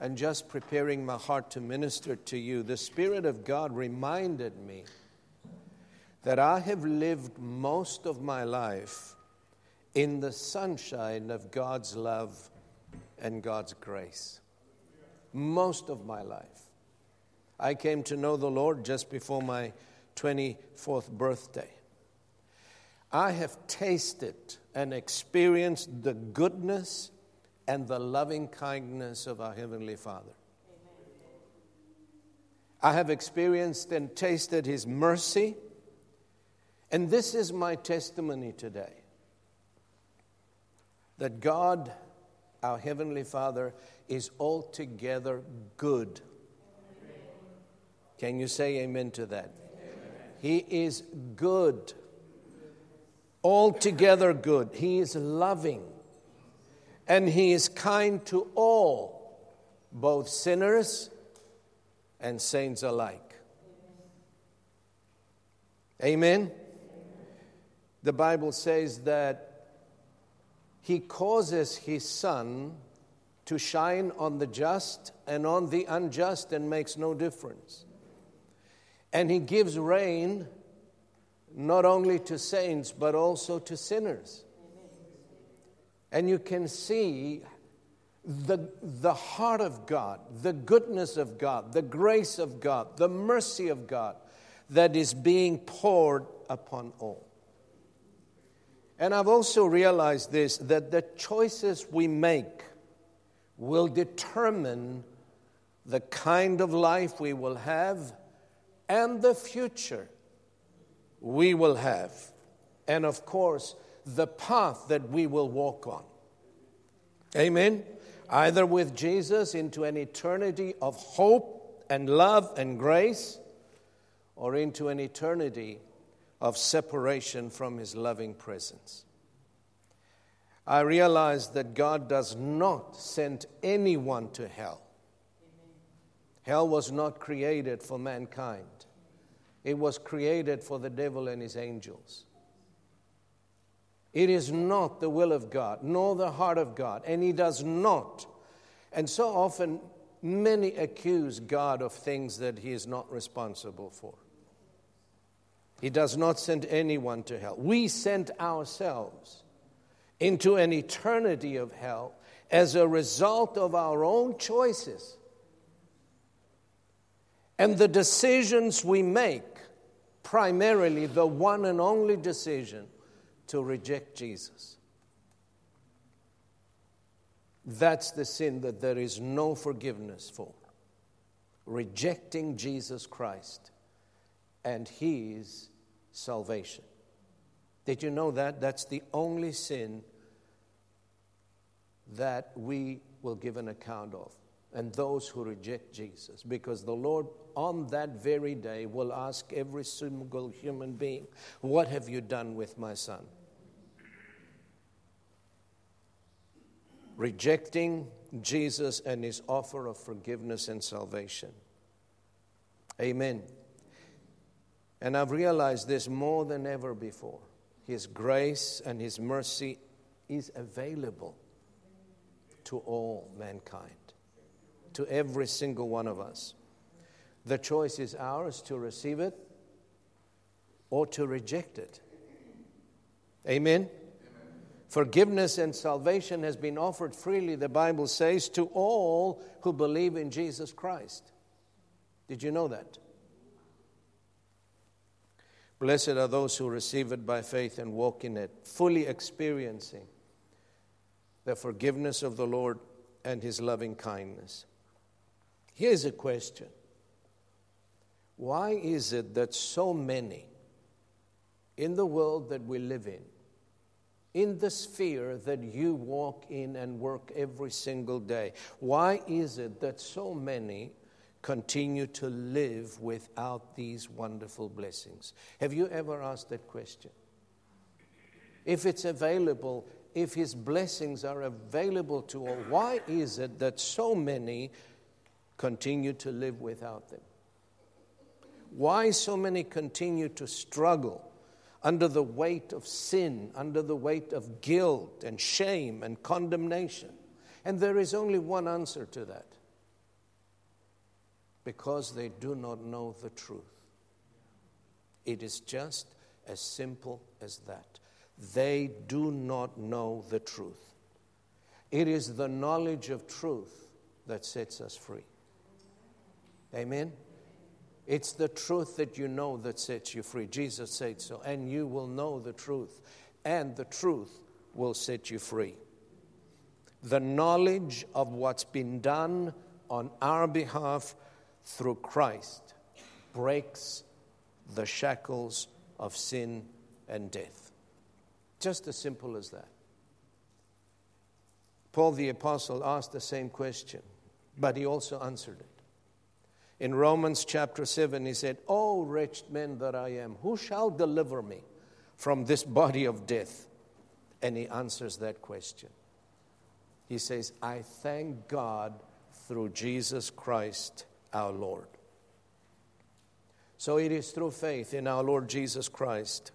and just preparing my heart to minister to you, the Spirit of God reminded me that I have lived most of my life in the sunshine of God's love and God's grace. Most of my life. I came to know the Lord just before my 24th birthday. I have tasted and experienced the goodness and the loving kindness of our Heavenly Father. I have experienced and tasted His mercy, and this is my testimony today that God, our Heavenly Father, is altogether good. Can you say amen to that? He is good, altogether good. He is loving and he is kind to all, both sinners and saints alike. Amen. The Bible says that he causes his sun to shine on the just and on the unjust and makes no difference. And he gives rain not only to saints but also to sinners. And you can see the, the heart of God, the goodness of God, the grace of God, the mercy of God that is being poured upon all. And I've also realized this that the choices we make will determine the kind of life we will have and the future we will have. And of course, the path that we will walk on. Amen. Either with Jesus into an eternity of hope and love and grace, or into an eternity of separation from His loving presence. I realize that God does not send anyone to hell. Hell was not created for mankind, it was created for the devil and his angels. It is not the will of God, nor the heart of God, and He does not. And so often, many accuse God of things that He is not responsible for. He does not send anyone to hell. We sent ourselves into an eternity of hell as a result of our own choices and the decisions we make, primarily the one and only decision to reject Jesus. That's the sin that there is no forgiveness for. Rejecting Jesus Christ and His salvation. Did you know that? That's the only sin that we will give an account of. And those who reject Jesus. Because the Lord, on that very day, will ask every single human being, What have you done with my son? Rejecting Jesus and his offer of forgiveness and salvation. Amen. And I've realized this more than ever before. His grace and his mercy is available to all mankind, to every single one of us. The choice is ours to receive it or to reject it. Amen. Forgiveness and salvation has been offered freely, the Bible says, to all who believe in Jesus Christ. Did you know that? Blessed are those who receive it by faith and walk in it, fully experiencing the forgiveness of the Lord and his loving kindness. Here's a question Why is it that so many in the world that we live in in the sphere that you walk in and work every single day? Why is it that so many continue to live without these wonderful blessings? Have you ever asked that question? If it's available, if His blessings are available to all, why is it that so many continue to live without them? Why so many continue to struggle under the weight of sin, under the weight of guilt and shame and condemnation? And there is only one answer to that because they do not know the truth. It is just as simple as that. They do not know the truth. It is the knowledge of truth that sets us free. Amen? It's the truth that you know that sets you free. Jesus said so. And you will know the truth, and the truth will set you free. The knowledge of what's been done on our behalf through Christ breaks the shackles of sin and death. Just as simple as that. Paul the Apostle asked the same question, but he also answered it. In Romans chapter 7, he said, Oh, wretched man that I am, who shall deliver me from this body of death? And he answers that question. He says, I thank God through Jesus Christ our Lord. So it is through faith in our Lord Jesus Christ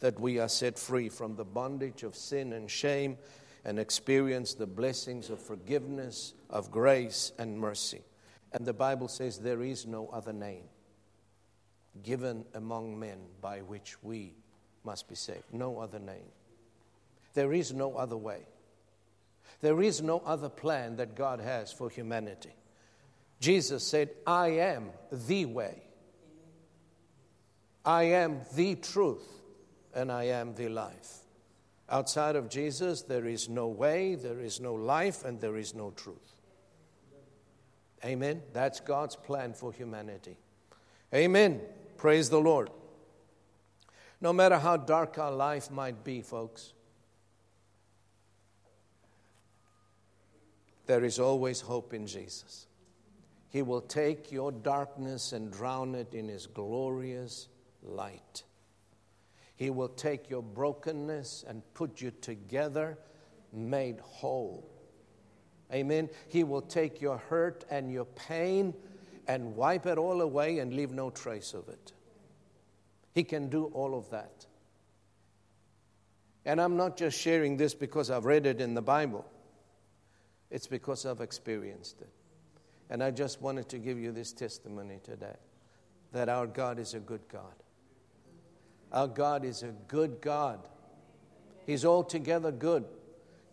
that we are set free from the bondage of sin and shame and experience the blessings of forgiveness, of grace, and mercy. And the Bible says there is no other name given among men by which we must be saved. No other name. There is no other way. There is no other plan that God has for humanity. Jesus said, I am the way. I am the truth, and I am the life. Outside of Jesus, there is no way, there is no life, and there is no truth. Amen. That's God's plan for humanity. Amen. Praise the Lord. No matter how dark our life might be, folks, there is always hope in Jesus. He will take your darkness and drown it in His glorious light. He will take your brokenness and put you together, made whole. Amen. He will take your hurt and your pain and wipe it all away and leave no trace of it. He can do all of that. And I'm not just sharing this because I've read it in the Bible, it's because I've experienced it. And I just wanted to give you this testimony today that our God is a good God. Our God is a good God. He's altogether good.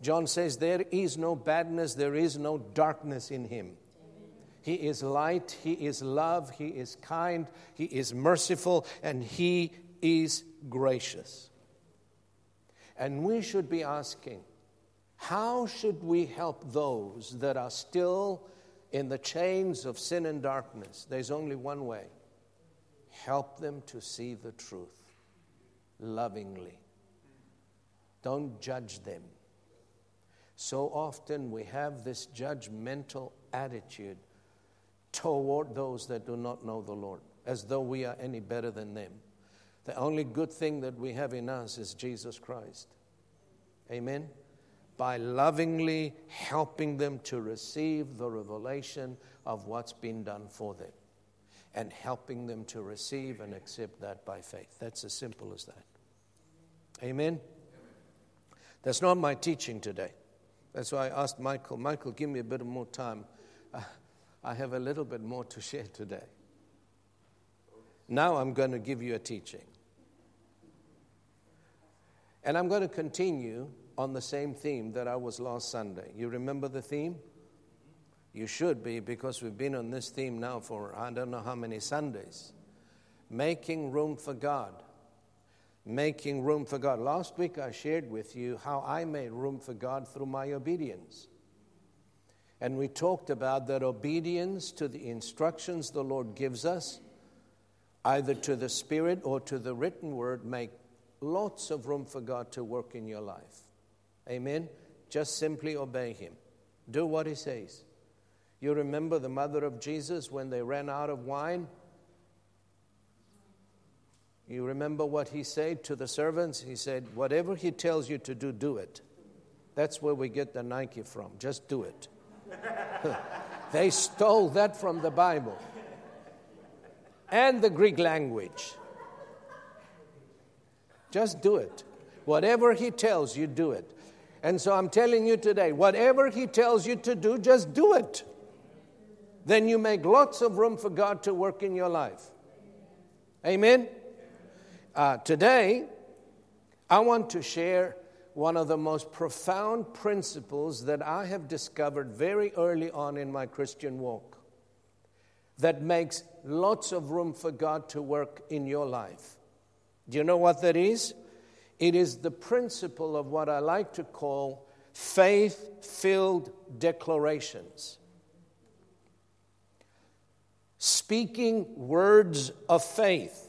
John says, There is no badness, there is no darkness in him. He is light, He is love, He is kind, He is merciful, and He is gracious. And we should be asking, how should we help those that are still in the chains of sin and darkness? There's only one way help them to see the truth lovingly. Don't judge them. So often we have this judgmental attitude toward those that do not know the Lord, as though we are any better than them. The only good thing that we have in us is Jesus Christ. Amen? By lovingly helping them to receive the revelation of what's been done for them and helping them to receive and accept that by faith. That's as simple as that. Amen? That's not my teaching today. That's why I asked Michael, Michael, give me a bit more time. Uh, I have a little bit more to share today. Now I'm going to give you a teaching. And I'm going to continue on the same theme that I was last Sunday. You remember the theme? You should be because we've been on this theme now for I don't know how many Sundays. Making room for God making room for God. Last week I shared with you how I made room for God through my obedience. And we talked about that obedience to the instructions the Lord gives us, either to the Spirit or to the written word, make lots of room for God to work in your life. Amen? Just simply obey Him. Do what He says. You remember the mother of Jesus when they ran out of wine? You remember what he said to the servants? He said, Whatever he tells you to do, do it. That's where we get the Nike from. Just do it. they stole that from the Bible and the Greek language. Just do it. Whatever he tells you, do it. And so I'm telling you today, whatever he tells you to do, just do it. Then you make lots of room for God to work in your life. Amen? Uh, today, I want to share one of the most profound principles that I have discovered very early on in my Christian walk that makes lots of room for God to work in your life. Do you know what that is? It is the principle of what I like to call faith filled declarations. Speaking words of faith.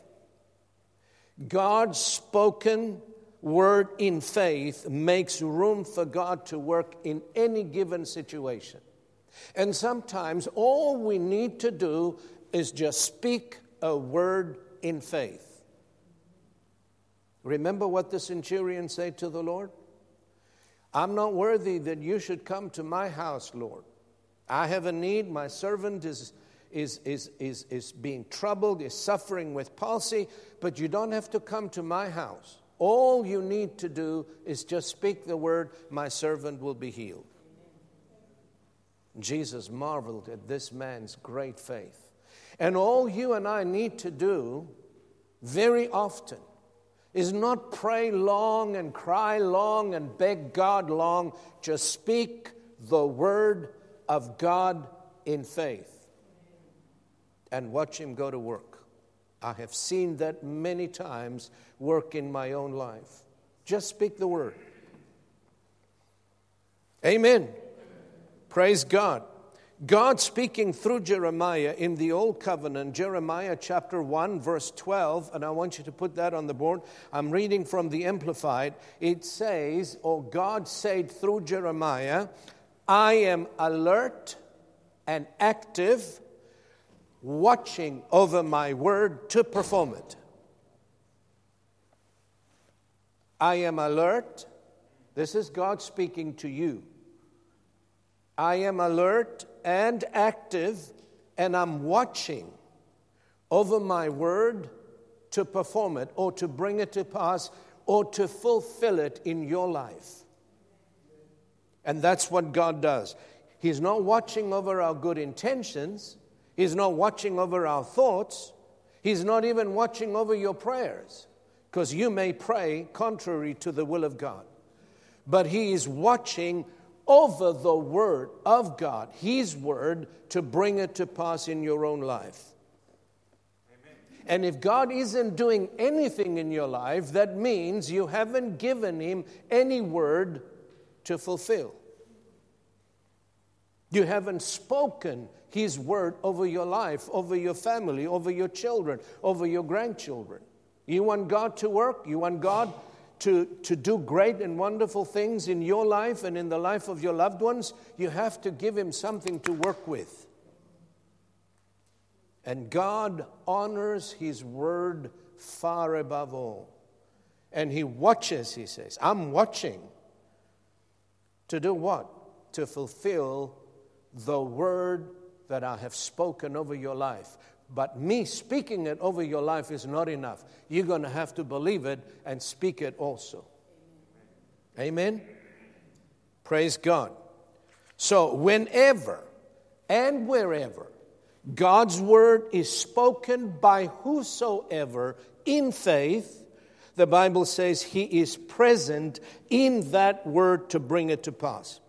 God's spoken word in faith makes room for God to work in any given situation. And sometimes all we need to do is just speak a word in faith. Remember what the centurion said to the Lord? I'm not worthy that you should come to my house, Lord. I have a need. My servant is, is, is, is, is being troubled, is suffering with palsy, but you don't have to come to my house. All you need to do is just speak the word, my servant will be healed. Jesus marveled at this man's great faith. And all you and I need to do very often is not pray long and cry long and beg God long. Just speak the word of God in faith and watch Him go to work. I have seen that many times work in my own life. Just speak the word. Amen. Praise God. God speaking through Jeremiah in the Old Covenant, Jeremiah chapter 1, verse 12, and I want you to put that on the board. I'm reading from the Amplified. It says, or God said through Jeremiah, I am alert and active, watching over my word to perform it. I am alert. This is God speaking to you. I am alert and active, and I'm watching over my word to perform it or to bring it to pass or to fulfill it in your life. And that's what God does. He's not watching over our good intentions, He's not watching over our thoughts, He's not even watching over your prayers because you may pray contrary to the will of God. But He is watching over the Word of God, His Word, to bring it to pass in your own life. Amen. And if God isn't doing anything in your life, that means you haven't given Him any word to fulfill. You haven't spoken His word over your life, over your family, over your children, over your grandchildren. You want God to work? You want God to, to do great and wonderful things in your life and in the life of your loved ones, you have to give Him something to work with. And God honors His word far above all. And He watches, He says. I'm watching. To do what? To fulfill the word that I have spoken over your life. But me speaking it over your life is not enough. You're going to have to believe it and speak it also. Amen? Praise God. So, whenever and wherever God's word is spoken by whosoever in faith, the Bible says he is present in that word to bring it to pass.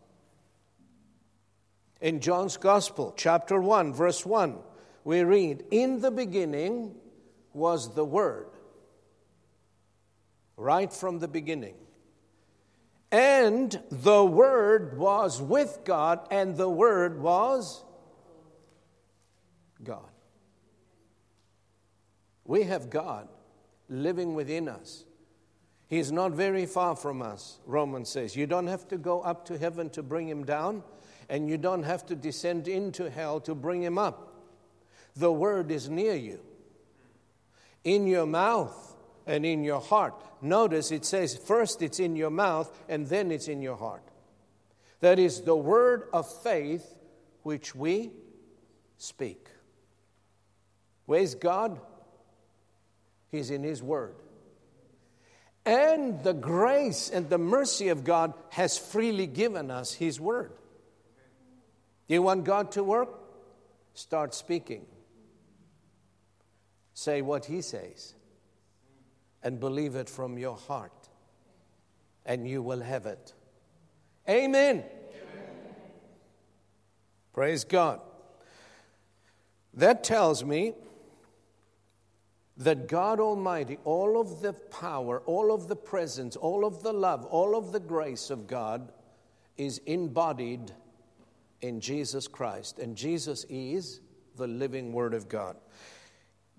In John's Gospel, chapter 1, verse 1, we read, In the beginning was the Word, right from the beginning. And the Word was with God, and the Word was God. We have God living within us. He is not very far from us, Romans says. You don't have to go up to heaven to bring him down, and you don't have to descend into hell to bring him up. The word is near you, in your mouth and in your heart. Notice it says first it's in your mouth and then it's in your heart. That is the word of faith which we speak. Where's God? He's in His Word. And the grace and the mercy of God has freely given us His Word. You want God to work? Start speaking. Say what He says and believe it from your heart, and you will have it. Amen. Amen. Praise God. That tells me that God Almighty, all of the power, all of the presence, all of the love, all of the grace of God is embodied in Jesus Christ. And Jesus is the living Word of God.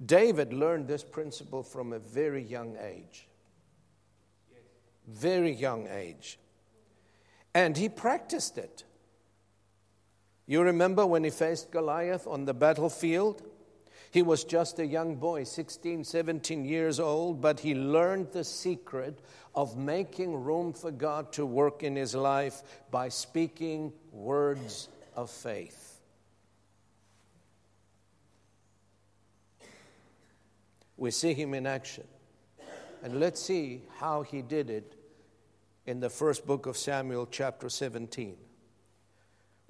David learned this principle from a very young age. Very young age. And he practiced it. You remember when he faced Goliath on the battlefield? He was just a young boy, 16, 17 years old, but he learned the secret of making room for God to work in his life by speaking words of faith. We see him in action. And let's see how he did it in the first book of Samuel, chapter 17.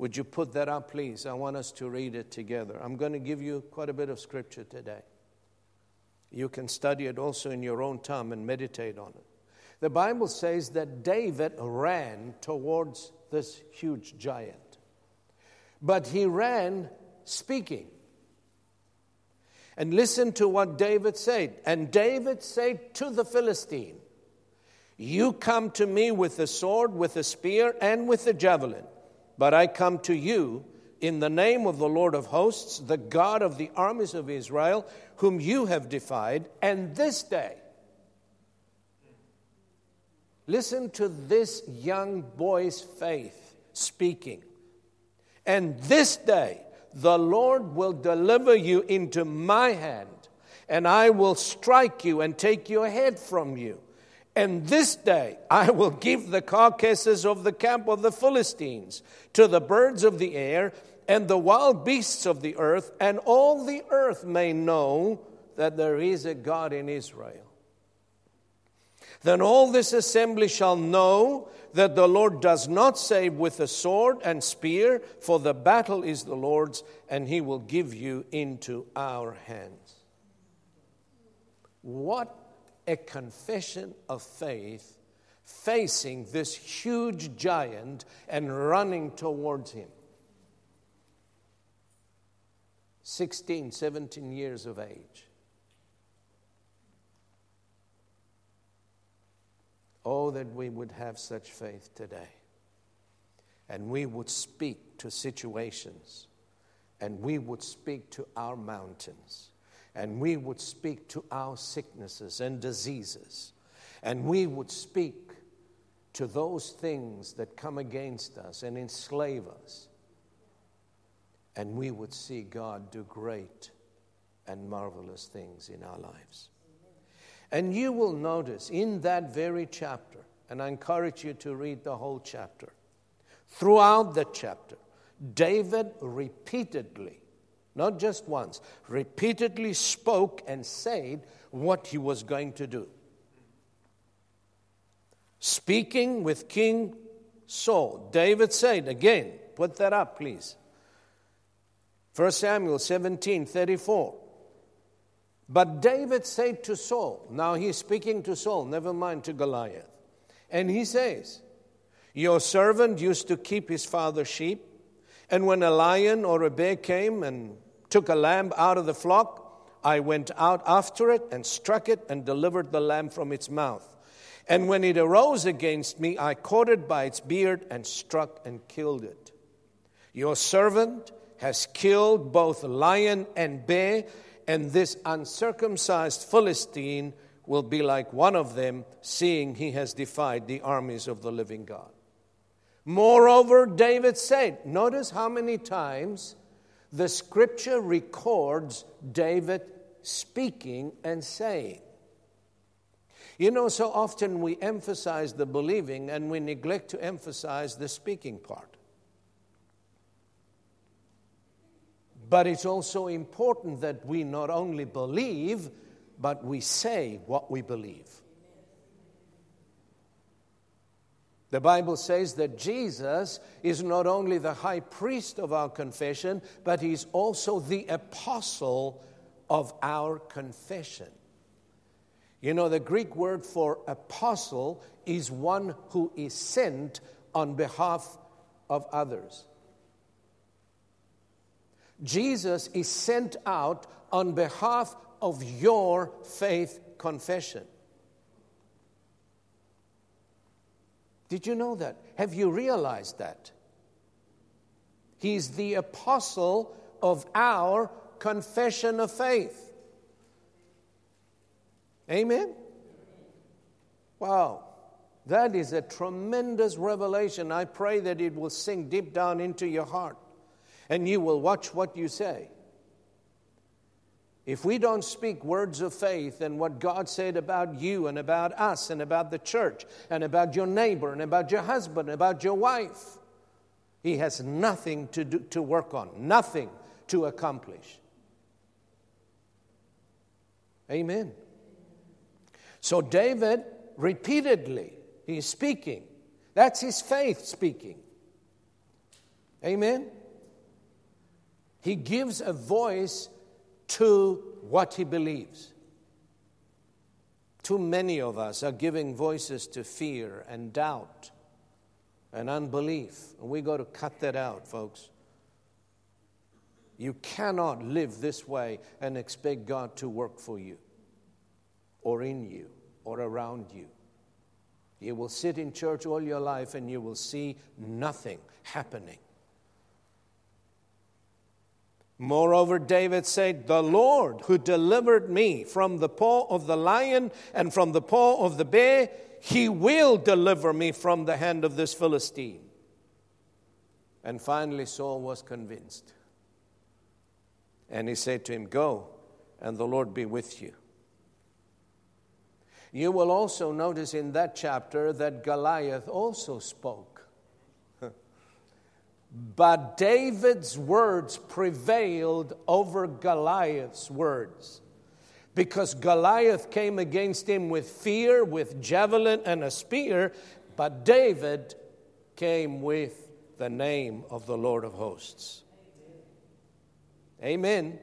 Would you put that up, please? I want us to read it together. I'm going to give you quite a bit of scripture today. You can study it also in your own time and meditate on it. The Bible says that David ran towards this huge giant, but he ran speaking. And listen to what David said. And David said to the Philistine, You come to me with a sword, with a spear, and with a javelin. But I come to you in the name of the Lord of hosts, the God of the armies of Israel, whom you have defied, and this day. Listen to this young boy's faith speaking. And this day, the Lord will deliver you into my hand, and I will strike you and take your head from you. And this day I will give the carcasses of the camp of the Philistines to the birds of the air and the wild beasts of the earth, and all the earth may know that there is a God in Israel. Then all this assembly shall know that the Lord does not save with a sword and spear, for the battle is the Lord's, and he will give you into our hands. What a confession of faith facing this huge giant and running towards him. 16, 17 years of age. Oh, that we would have such faith today. And we would speak to situations, and we would speak to our mountains and we would speak to our sicknesses and diseases, and we would speak to those things that come against us and enslave us, and we would see God do great and marvelous things in our lives. And you will notice in that very chapter, and I encourage you to read the whole chapter, throughout the chapter, David repeatedly not just once, repeatedly spoke and said what he was going to do. Speaking with King Saul, David said, again, put that up, please. 1 Samuel 17 34. But David said to Saul, now he's speaking to Saul, never mind to Goliath. And he says, Your servant used to keep his father's sheep and when a lion or a bear came and took a lamb out of the flock, I went out after it and struck it and delivered the lamb from its mouth. And when it arose against me, I caught it by its beard and struck and killed it. Your servant has killed both lion and bear, and this uncircumcised Philistine will be like one of them, seeing he has defied the armies of the living God. Moreover, David said, notice how many times the scripture records David speaking and saying. You know, so often we emphasize the believing and we neglect to emphasize the speaking part. But it's also important that we not only believe, but we say what we believe. The Bible says that Jesus is not only the high priest of our confession, but he's also the apostle of our confession. You know, the Greek word for apostle is one who is sent on behalf of others. Jesus is sent out on behalf of your faith confession. Did you know that? Have you realized that? He's the apostle of our confession of faith. Amen? Wow. That is a tremendous revelation. I pray that it will sink deep down into your heart and you will watch what you say. If we don't speak words of faith and what God said about you and about us and about the church and about your neighbor and about your husband and about your wife, he has nothing to, do, to work on, nothing to accomplish. Amen. So David repeatedly, he's speaking. That's his faith speaking. Amen. He gives a voice to what he believes. Too many of us are giving voices to fear and doubt and unbelief. And we got to cut that out, folks. You cannot live this way and expect God to work for you or in you or around you. You will sit in church all your life and you will see nothing happening. Moreover, David said, The Lord who delivered me from the paw of the lion and from the paw of the bear, he will deliver me from the hand of this Philistine. And finally, Saul was convinced. And he said to him, Go, and the Lord be with you. You will also notice in that chapter that Goliath also spoke. But David's words prevailed over Goliath's words. Because Goliath came against him with fear, with javelin and a spear, but David came with the name of the Lord of hosts. Amen.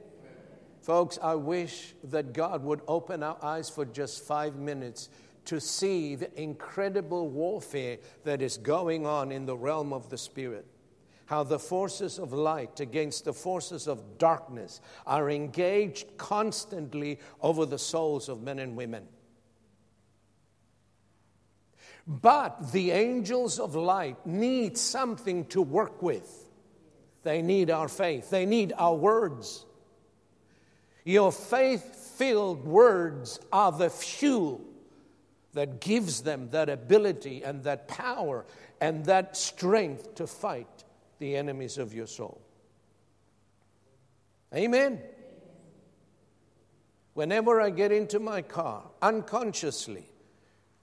Folks, I wish that God would open our eyes for just five minutes to see the incredible warfare that is going on in the realm of the Spirit how the forces of light against the forces of darkness are engaged constantly over the souls of men and women. But the angels of light need something to work with. They need our faith, they need our words. Your faith filled words are the fuel that gives them that ability and that power and that strength to fight the enemies of your soul. Amen. Whenever I get into my car, unconsciously,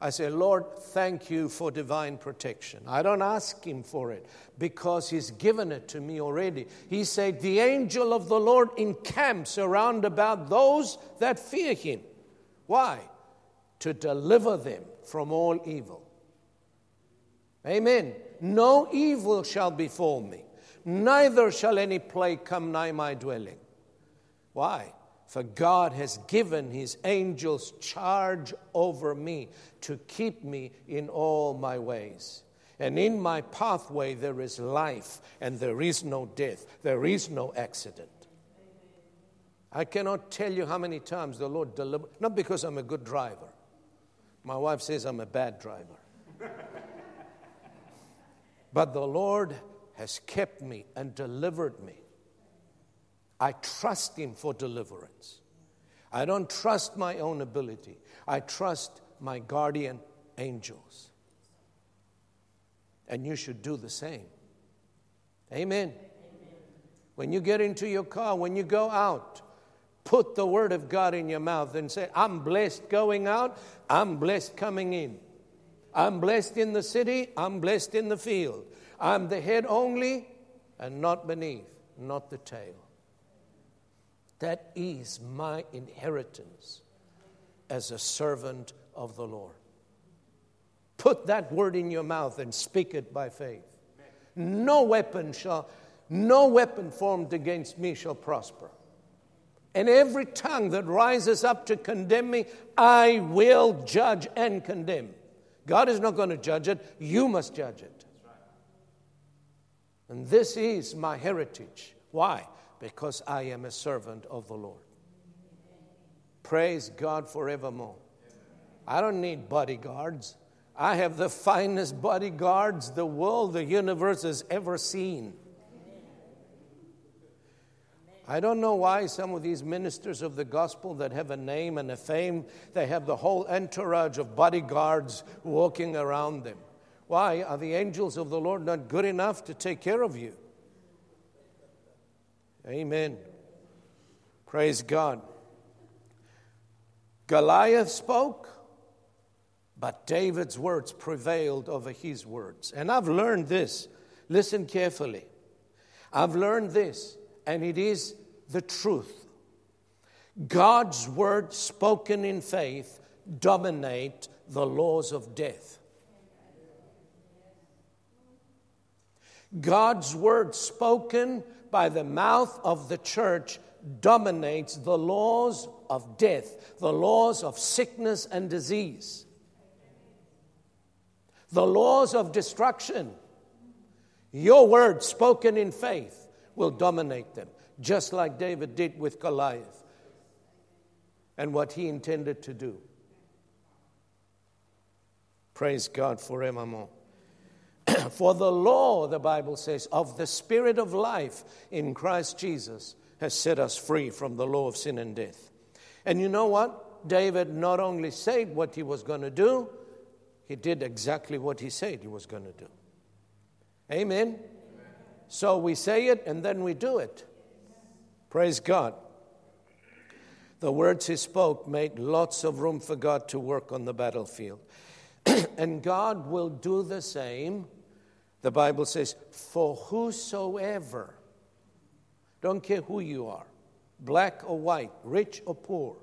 I say, Lord, thank you for divine protection. I don't ask Him for it because He's given it to me already. He said, The angel of the Lord encamps around about those that fear Him. Why? To deliver them from all evil. Amen. No evil shall befall me, neither shall any plague come nigh my dwelling. Why? For God has given his angels charge over me to keep me in all my ways. And in my pathway there is life, and there is no death, there is no accident. I cannot tell you how many times the Lord delivered, not because I'm a good driver. My wife says I'm a bad driver. But the Lord has kept me and delivered me. I trust Him for deliverance. I don't trust my own ability. I trust my guardian angels. And you should do the same. Amen. When you get into your car, when you go out, put the word of God in your mouth and say, I'm blessed going out, I'm blessed coming in. I'm blessed in the city, I'm blessed in the field. I'm the head only and not beneath, not the tail. That is my inheritance as a servant of the Lord. Put that word in your mouth and speak it by faith. No weapon shall, no weapon formed against me shall prosper. And every tongue that rises up to condemn me, I will judge and condemn. God is not going to judge it, you must judge it. And this is my heritage. Why? Because I am a servant of the Lord. Praise God forevermore. I don't need bodyguards. I have the finest bodyguards the world, the universe has ever seen. I don't know why some of these ministers of the gospel that have a name and a fame, they have the whole entourage of bodyguards walking around them. Why? Are the angels of the Lord not good enough to take care of you? Amen. Praise God. Goliath spoke, but David's words prevailed over his words. And I've learned this. Listen carefully. I've learned this, and it is the truth. God's word spoken in faith dominate the laws of death. God's word spoken by the mouth of the church dominates the laws of death, the laws of sickness and disease, the laws of destruction. Your word spoken in faith will dominate them, just like David did with Goliath and what he intended to do. Praise God forevermore. For the law, the Bible says, of the Spirit of life in Christ Jesus has set us free from the law of sin and death. And you know what? David not only said what he was going to do, he did exactly what he said he was going to do. Amen? So we say it and then we do it. Praise God. The words he spoke made lots of room for God to work on the battlefield. and God will do the same the Bible says, For whosoever, don't care who you are, black or white, rich or poor,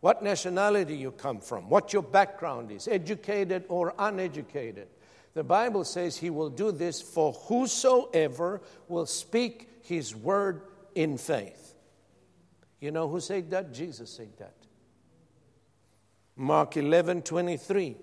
what nationality you come from, what your background is, educated or uneducated. The Bible says he will do this for whosoever will speak his word in faith. You know who said that? Jesus said that. Mark 11 23.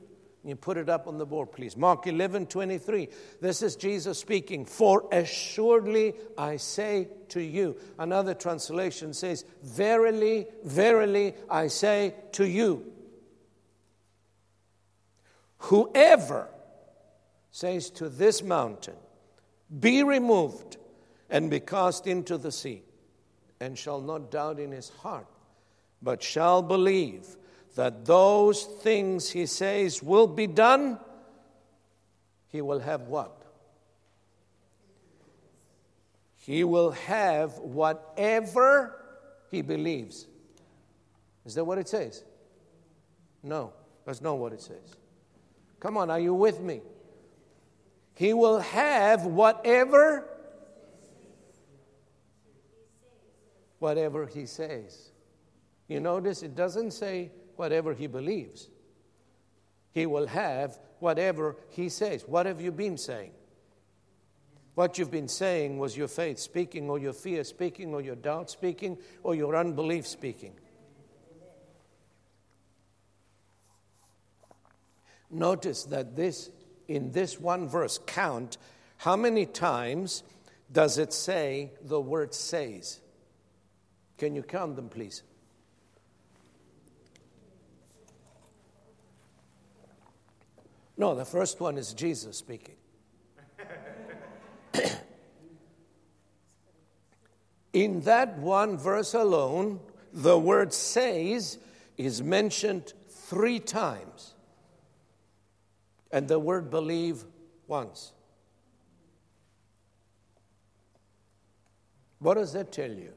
You put it up on the board, please. Mark 11, 23. This is Jesus speaking. For assuredly I say to you. Another translation says, Verily, verily I say to you. Whoever says to this mountain, Be removed and be cast into the sea, and shall not doubt in his heart, but shall believe that those things he says will be done, he will have what? He will have whatever he believes. Is that what it says? No, that's not what it says. Come on, are you with me? He will have whatever whatever he says. You notice it doesn't say whatever he believes. He will have whatever he says. What have you been saying? What you've been saying was your faith speaking, or your fear speaking, or your doubt speaking, or your unbelief speaking. Notice that this, in this one verse, count how many times does it say the word says? Can you count them, please? No, the first one is Jesus speaking. In that one verse alone, the word says is mentioned three times, and the word believe once. What does that tell you?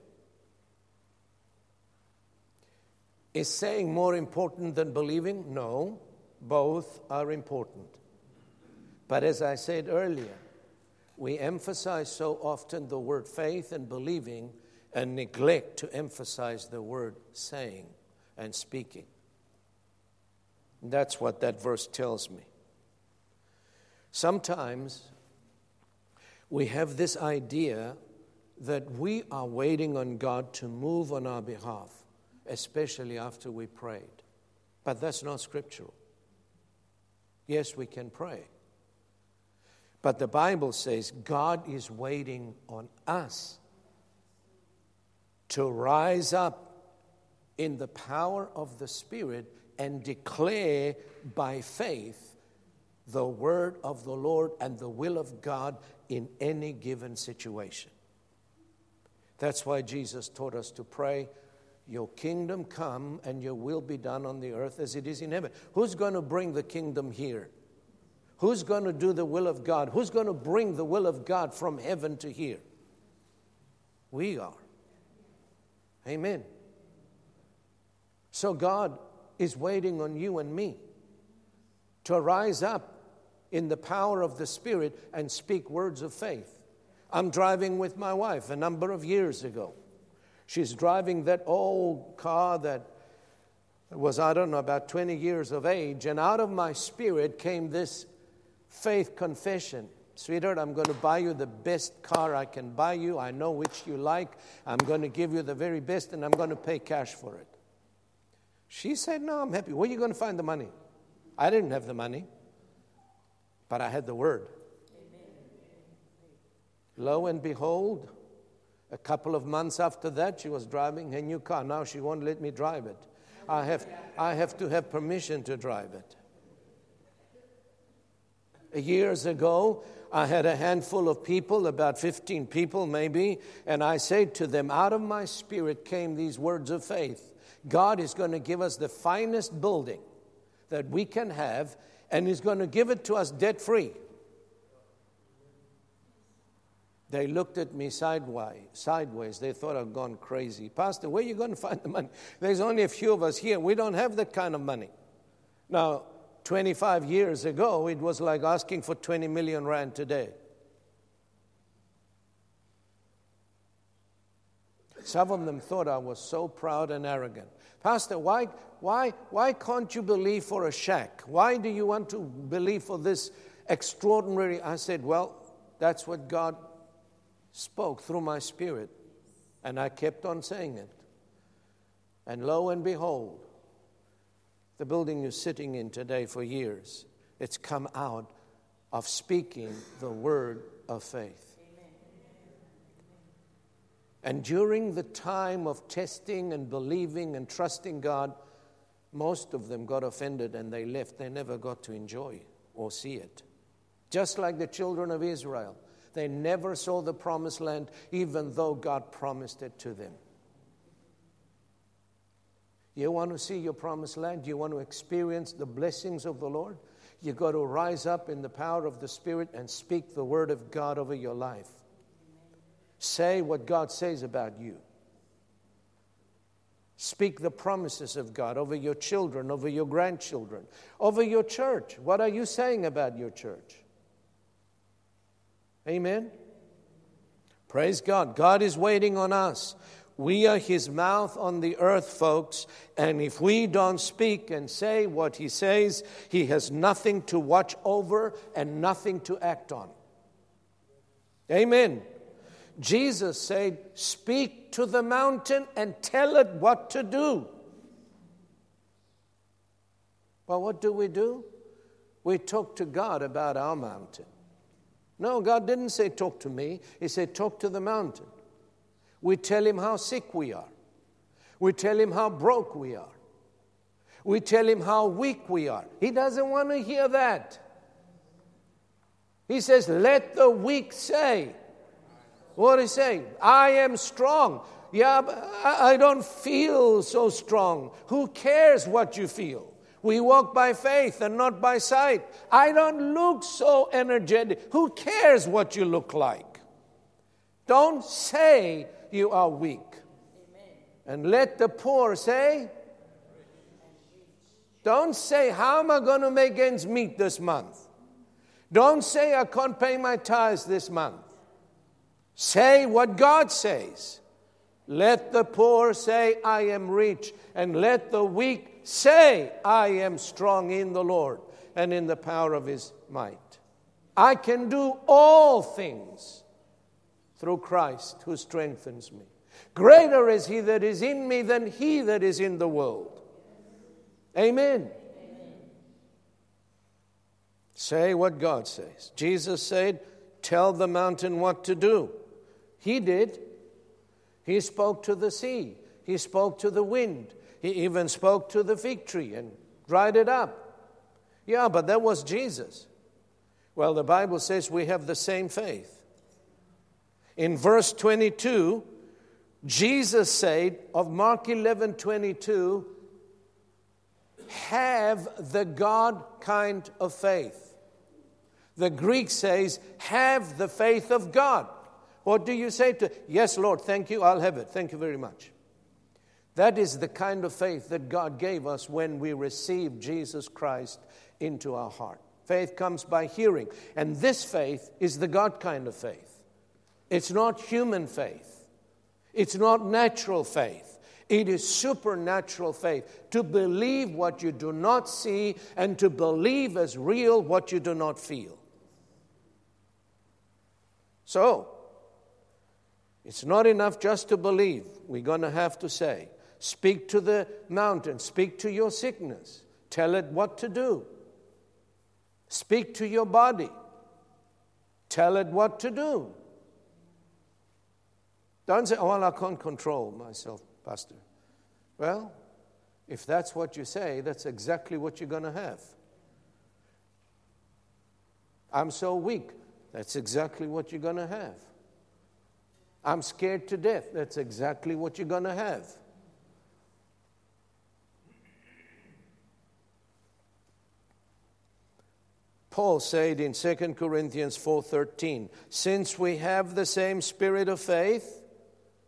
Is saying more important than believing? No, both are important. But as I said earlier, we emphasize so often the word faith and believing and neglect to emphasize the word saying and speaking. That's what that verse tells me. Sometimes we have this idea that we are waiting on God to move on our behalf, especially after we prayed. But that's not scriptural. Yes, we can pray. But the Bible says God is waiting on us to rise up in the power of the Spirit and declare by faith the word of the Lord and the will of God in any given situation. That's why Jesus taught us to pray, Your kingdom come and your will be done on the earth as it is in heaven. Who's going to bring the kingdom here? Who's going to do the will of God? Who's going to bring the will of God from heaven to here? We are. Amen. So God is waiting on you and me to rise up in the power of the Spirit and speak words of faith. I'm driving with my wife a number of years ago. She's driving that old car that was, I don't know, about 20 years of age, and out of my spirit came this faith confession. Sweetheart, I'm going to buy you the best car I can buy you. I know which you like. I'm going to give you the very best, and I'm going to pay cash for it. She said, No, I'm happy. Where are you going to find the money? I didn't have the money, but I had the word. Lo and behold, a couple of months after that, she was driving her new car. Now she won't let me drive it. I have, I have to have permission to drive it. Years ago, I had a handful of people, about 15 people maybe, and I said to them, Out of my spirit came these words of faith. God is going to give us the finest building that we can have, and He's going to give it to us debt free. They looked at me sideways. sideways. They thought I'd gone crazy. Pastor, where are you going to find the money? There's only a few of us here. We don't have that kind of money. Now, 25 years ago, it was like asking for 20 million rand today. Some of them thought I was so proud and arrogant. Pastor, why, why, why can't you believe for a shack? Why do you want to believe for this extraordinary? I said, Well, that's what God spoke through my spirit, and I kept on saying it. And lo and behold, the building you're sitting in today for years, it's come out of speaking the word of faith. And during the time of testing and believing and trusting God, most of them got offended and they left. They never got to enjoy or see it. Just like the children of Israel. They never saw the promised land, even though God promised it to them. You want to see your promised land? You want to experience the blessings of the Lord? You've got to rise up in the power of the Spirit and speak the word of God over your life. Say what God says about you. Speak the promises of God over your children, over your grandchildren, over your church. What are you saying about your church? Amen. Praise God. God is waiting on us. We are His mouth on the earth, folks, and if we don't speak and say what He says, He has nothing to watch over and nothing to act on. Amen. Jesus said, Speak to the mountain and tell it what to do. Well, what do we do? We talk to God about our mountain. No, God didn't say, Talk to me. He said, Talk to the mountain. We tell Him how sick we are, we tell Him how broke we are, we tell Him how weak we are. He doesn't want to hear that. He says, Let the weak say, What do you say? I am strong. Yeah, I don't feel so strong. Who cares what you feel? We walk by faith and not by sight. I don't look so energetic. Who cares what you look like? Don't say you are weak. And let the poor say, Don't say, How am I going to make ends meet this month? Don't say, I can't pay my tithes this month. Say what God says. Let the poor say, I am rich, and let the weak say, I am strong in the Lord and in the power of his might. I can do all things through Christ who strengthens me. Greater is he that is in me than he that is in the world. Amen. Amen. Say what God says. Jesus said, Tell the mountain what to do. He did. He spoke to the sea, he spoke to the wind, he even spoke to the fig tree and dried it up. Yeah, but that was Jesus. Well, the Bible says we have the same faith. In verse 22, Jesus said of Mark 11 22, have the God kind of faith. The Greek says, have the faith of God. What do you say to, yes, Lord, thank you, I'll have it. Thank you very much. That is the kind of faith that God gave us when we received Jesus Christ into our heart. Faith comes by hearing, and this faith is the God kind of faith. It's not human faith, it's not natural faith. It is supernatural faith to believe what you do not see and to believe as real what you do not feel. So, it's not enough just to believe. We're going to have to say, speak to the mountain, speak to your sickness, tell it what to do. Speak to your body, tell it what to do. Don't say, oh, well, I can't control myself, Pastor. Well, if that's what you say, that's exactly what you're going to have. I'm so weak. That's exactly what you're going to have. I'm scared to death. That's exactly what you're going to have. Paul said in 2 Corinthians 4:13, since we have the same spirit of faith,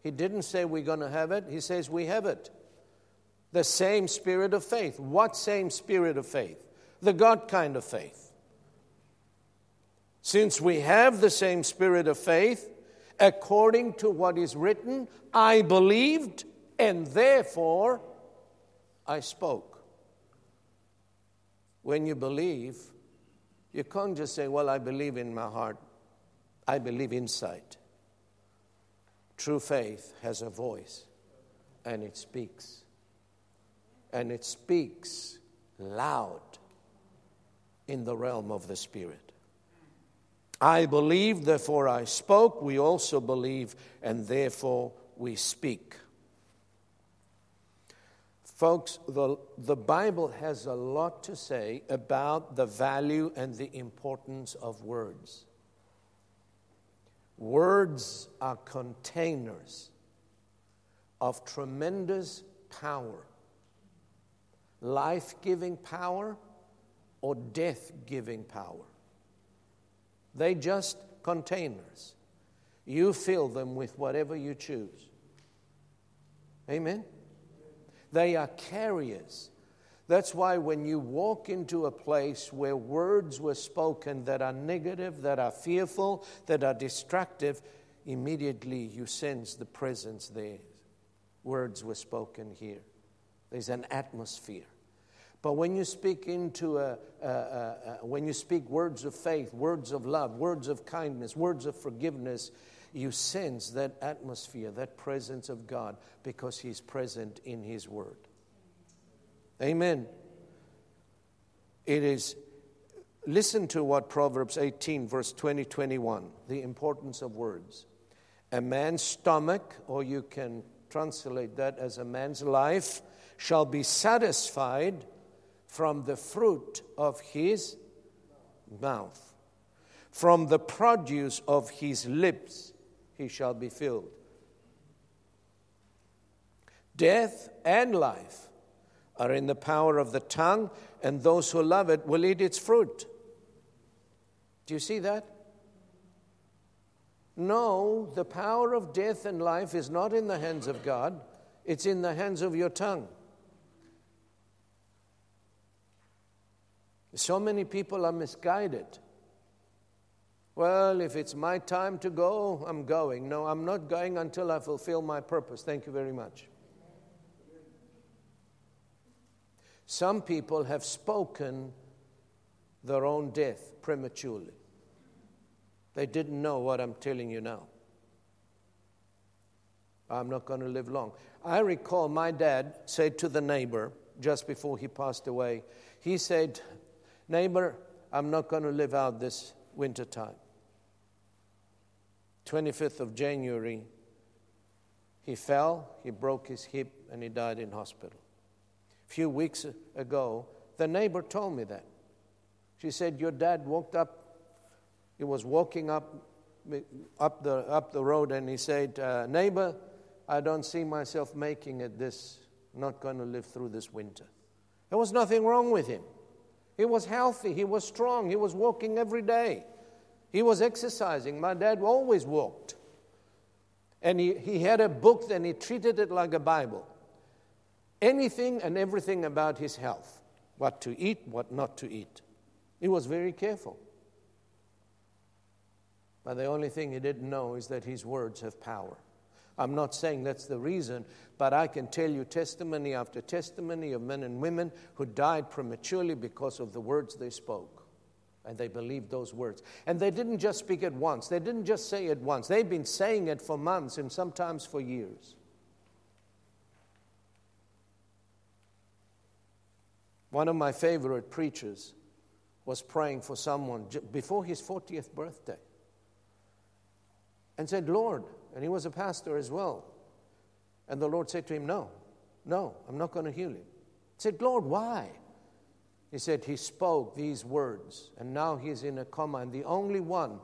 he didn't say we're going to have it, he says we have it. The same spirit of faith. What same spirit of faith? The God kind of faith. Since we have the same spirit of faith, according to what is written, I believed, and therefore I spoke. When you believe, you can't just say, Well, I believe in my heart. I believe inside. True faith has a voice and it speaks. And it speaks loud in the realm of the Spirit. I believe, therefore I spoke. We also believe, and therefore we speak. Folks, the, the Bible has a lot to say about the value and the importance of words. Words are containers of tremendous power life giving power or death giving power. They just containers. You fill them with whatever you choose. Amen? They are carriers. That's why when you walk into a place where words were spoken that are negative, that are fearful, that are destructive, immediately you sense the presence there. Words were spoken here. There's an atmosphere. But when you speak into a, a, a, when you speak words of faith, words of love, words of kindness, words of forgiveness, you sense that atmosphere, that presence of God, because He's present in His Word. Amen. It is, listen to what Proverbs 18, verse 20, 21, the importance of words. A man's stomach, or you can translate that as a man's life, shall be satisfied from the fruit of his mouth, from the produce of his lips, he shall be filled. Death and life are in the power of the tongue, and those who love it will eat its fruit. Do you see that? No, the power of death and life is not in the hands of God, it's in the hands of your tongue. So many people are misguided. Well, if it's my time to go, I'm going. No, I'm not going until I fulfill my purpose. Thank you very much. Some people have spoken their own death prematurely. They didn't know what I'm telling you now. I'm not going to live long. I recall my dad said to the neighbor just before he passed away, he said, Neighbor, I'm not going to live out this winter time. 25th of January, he fell, he broke his hip, and he died in hospital A few weeks ago, the neighbor told me that. She said, Your dad walked up, he was walking up, up, the, up the road, and he said, uh, Neighbor, I don't see myself making it this, not going to live through this winter. There was nothing wrong with him. He was healthy, he was strong, he was walking every day, he was exercising. My dad always walked. And he, he had a book and he treated it like a Bible anything and everything about his health what to eat, what not to eat. He was very careful. But the only thing he didn't know is that his words have power. I'm not saying that's the reason, but I can tell you testimony after testimony of men and women who died prematurely because of the words they spoke. And they believed those words. And they didn't just speak it once, they didn't just say it once. They've been saying it for months and sometimes for years. One of my favorite preachers was praying for someone before his 40th birthday and said, Lord, and he was a pastor as well. And the Lord said to him, No, no, I'm not going to heal him. He said, Lord, why? He said, He spoke these words, and now he's in a coma. And the only one,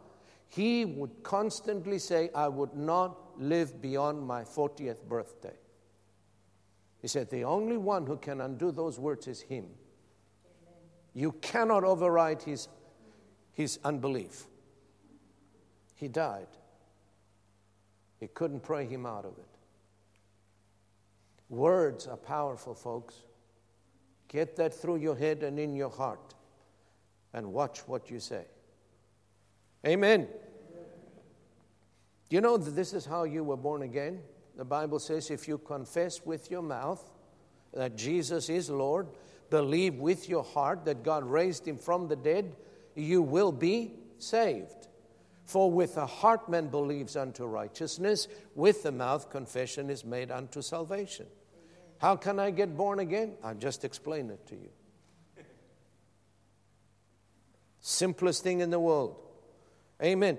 he would constantly say, I would not live beyond my 40th birthday. He said, The only one who can undo those words is Him. You cannot override His, his unbelief. He died. He couldn't pray him out of it. Words are powerful, folks. Get that through your head and in your heart and watch what you say. Amen. Do you know that this is how you were born again? The Bible says if you confess with your mouth that Jesus is Lord, believe with your heart that God raised him from the dead, you will be saved. For with the heart man believes unto righteousness, with the mouth confession is made unto salvation. How can I get born again? I'll just explain it to you. Simplest thing in the world. Amen.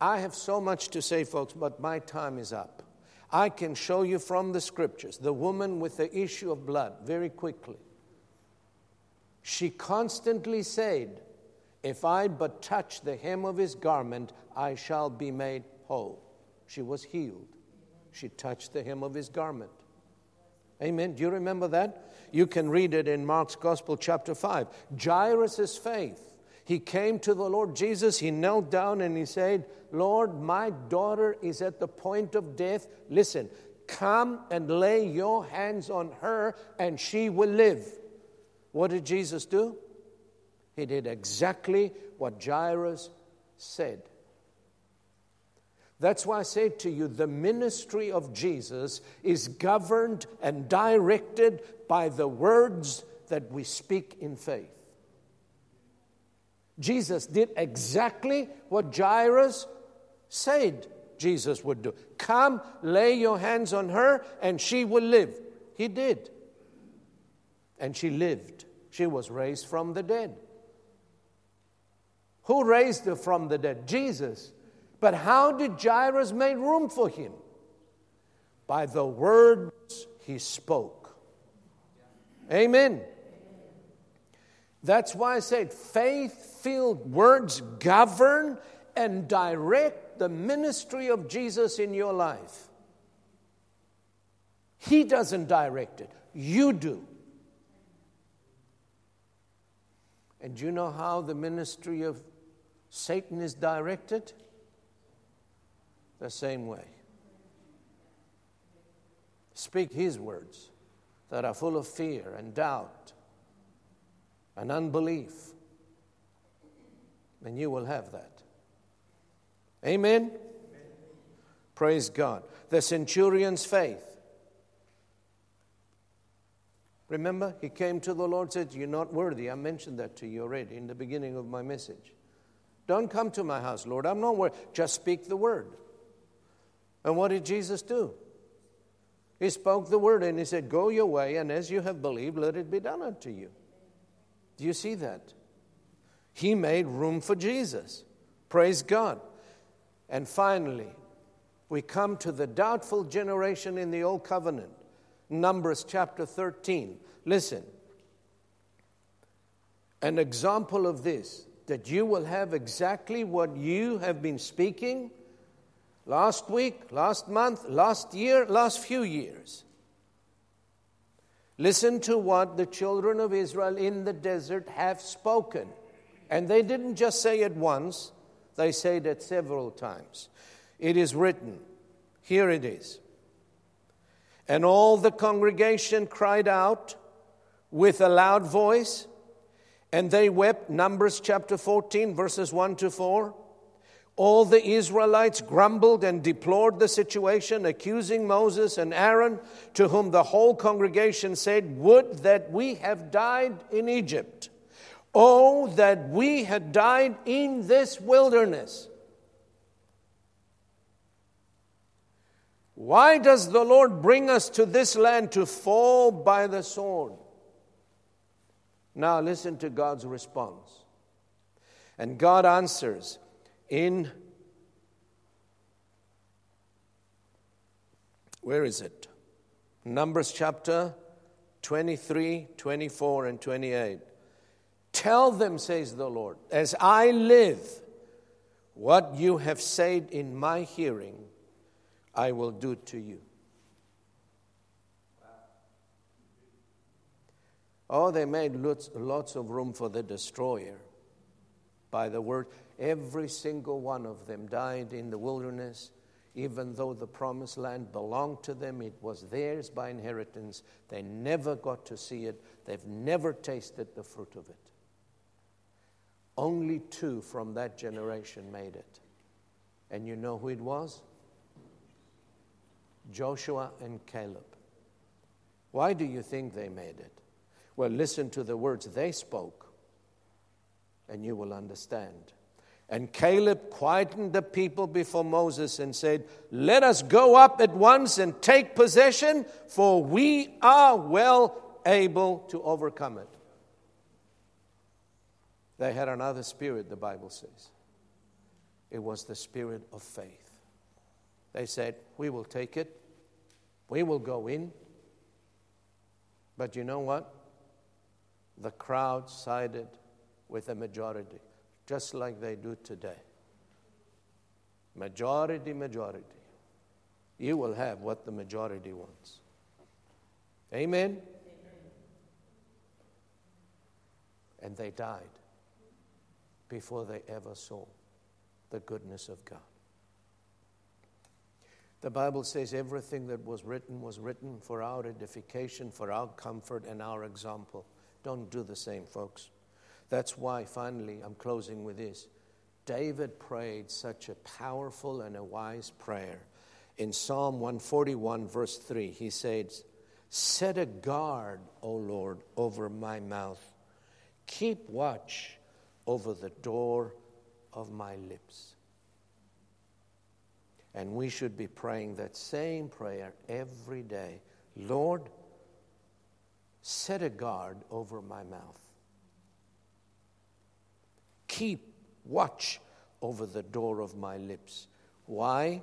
I have so much to say, folks, but my time is up. I can show you from the scriptures the woman with the issue of blood very quickly. She constantly said, If I but touch the hem of his garment, I shall be made whole. She was healed. She touched the hem of his garment. Amen. Do you remember that? You can read it in Mark's Gospel, chapter 5. Jairus' faith. He came to the Lord Jesus, he knelt down and he said, Lord, my daughter is at the point of death. Listen, come and lay your hands on her and she will live. What did Jesus do? He did exactly what Jairus said. That's why I say to you the ministry of Jesus is governed and directed by the words that we speak in faith. Jesus did exactly what Jairus said Jesus would do. Come, lay your hands on her, and she will live. He did. And she lived. She was raised from the dead. Who raised her from the dead? Jesus. But how did Jairus make room for him? By the words he spoke. Amen. That's why I said faith filled words govern and direct the ministry of Jesus in your life. He doesn't direct it, you do. And you know how the ministry of Satan is directed? The same way. Speak his words that are full of fear and doubt and unbelief, and you will have that. Amen? Amen? Praise God. The centurion's faith. Remember, he came to the Lord said, You're not worthy. I mentioned that to you already in the beginning of my message. Don't come to my house, Lord. I'm not worthy. Just speak the word. And what did Jesus do? He spoke the word and he said, Go your way, and as you have believed, let it be done unto you. Do you see that? He made room for Jesus. Praise God. And finally, we come to the doubtful generation in the Old Covenant. Numbers chapter 13. Listen. An example of this, that you will have exactly what you have been speaking last week, last month, last year, last few years. Listen to what the children of Israel in the desert have spoken. And they didn't just say it once, they said it several times. It is written. Here it is. And all the congregation cried out with a loud voice, and they wept. Numbers chapter 14, verses 1 to 4. All the Israelites grumbled and deplored the situation, accusing Moses and Aaron, to whom the whole congregation said, Would that we have died in Egypt! Oh, that we had died in this wilderness! Why does the Lord bring us to this land to fall by the sword? Now, listen to God's response. And God answers, in where is it? Numbers chapter 23, 24, and 28. Tell them, says the Lord, as I live, what you have said in my hearing, I will do to you. Oh, they made lots, lots of room for the destroyer by the word. Every single one of them died in the wilderness, even though the promised land belonged to them. It was theirs by inheritance. They never got to see it, they've never tasted the fruit of it. Only two from that generation made it. And you know who it was? Joshua and Caleb. Why do you think they made it? Well, listen to the words they spoke, and you will understand. And Caleb quietened the people before Moses and said, Let us go up at once and take possession, for we are well able to overcome it. They had another spirit, the Bible says. It was the spirit of faith. They said, We will take it, we will go in. But you know what? The crowd sided with the majority just like they do today. Majority, majority. You will have what the majority wants. Amen? And they died before they ever saw the goodness of God. The Bible says everything that was written was written for our edification, for our comfort, and our example. Don't do the same, folks. That's why, finally, I'm closing with this. David prayed such a powerful and a wise prayer. In Psalm 141, verse 3, he says, Set a guard, O Lord, over my mouth. Keep watch over the door of my lips. And we should be praying that same prayer every day. Lord, set a guard over my mouth keep watch over the door of my lips. Why?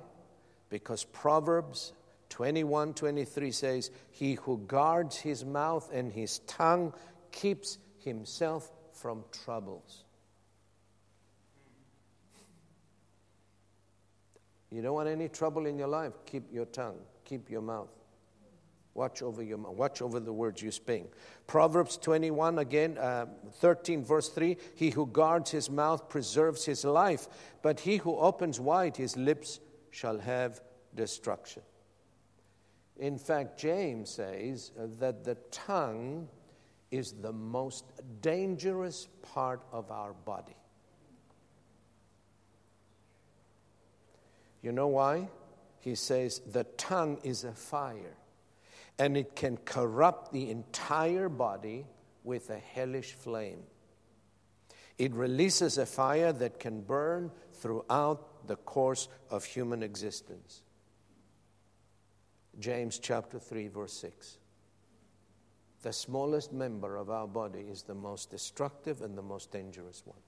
Because Proverbs 21 23 says, He who guards his mouth and his tongue keeps himself from troubles. You don't want any trouble in your life? Keep your tongue, keep your mouth. Watch over your watch over the words you speak. Proverbs 21 again, uh, 13 verse 3. He who guards his mouth preserves his life, but he who opens wide his lips shall have destruction. In fact, James says that the tongue is the most dangerous part of our body. You know why? He says the tongue is a fire and it can corrupt the entire body with a hellish flame. It releases a fire that can burn throughout the course of human existence. James chapter 3, verse 6. The smallest member of our body is the most destructive and the most dangerous one.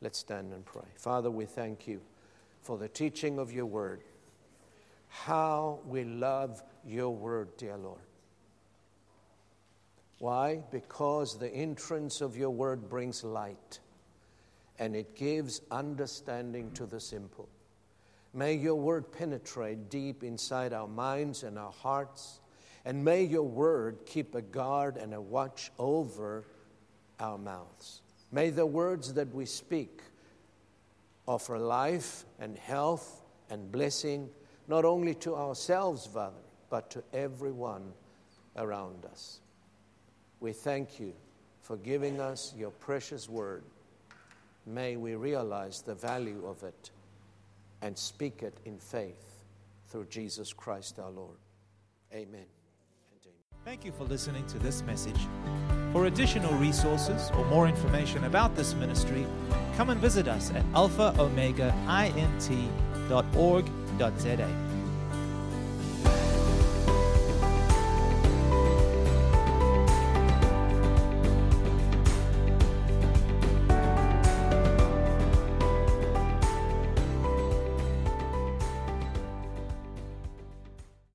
Let's stand and pray. Father, we thank you for the teaching of your word. How we love your word, dear Lord. Why? Because the entrance of your word brings light and it gives understanding to the simple. May your word penetrate deep inside our minds and our hearts, and may your word keep a guard and a watch over our mouths. May the words that we speak offer life and health and blessing, not only to ourselves, Father, but to everyone around us. We thank you for giving us your precious word. May we realize the value of it and speak it in faith through Jesus Christ our Lord. Amen. Thank you for listening to this message. For additional resources or more information about this ministry, come and visit us at alphaomegaint.org.za.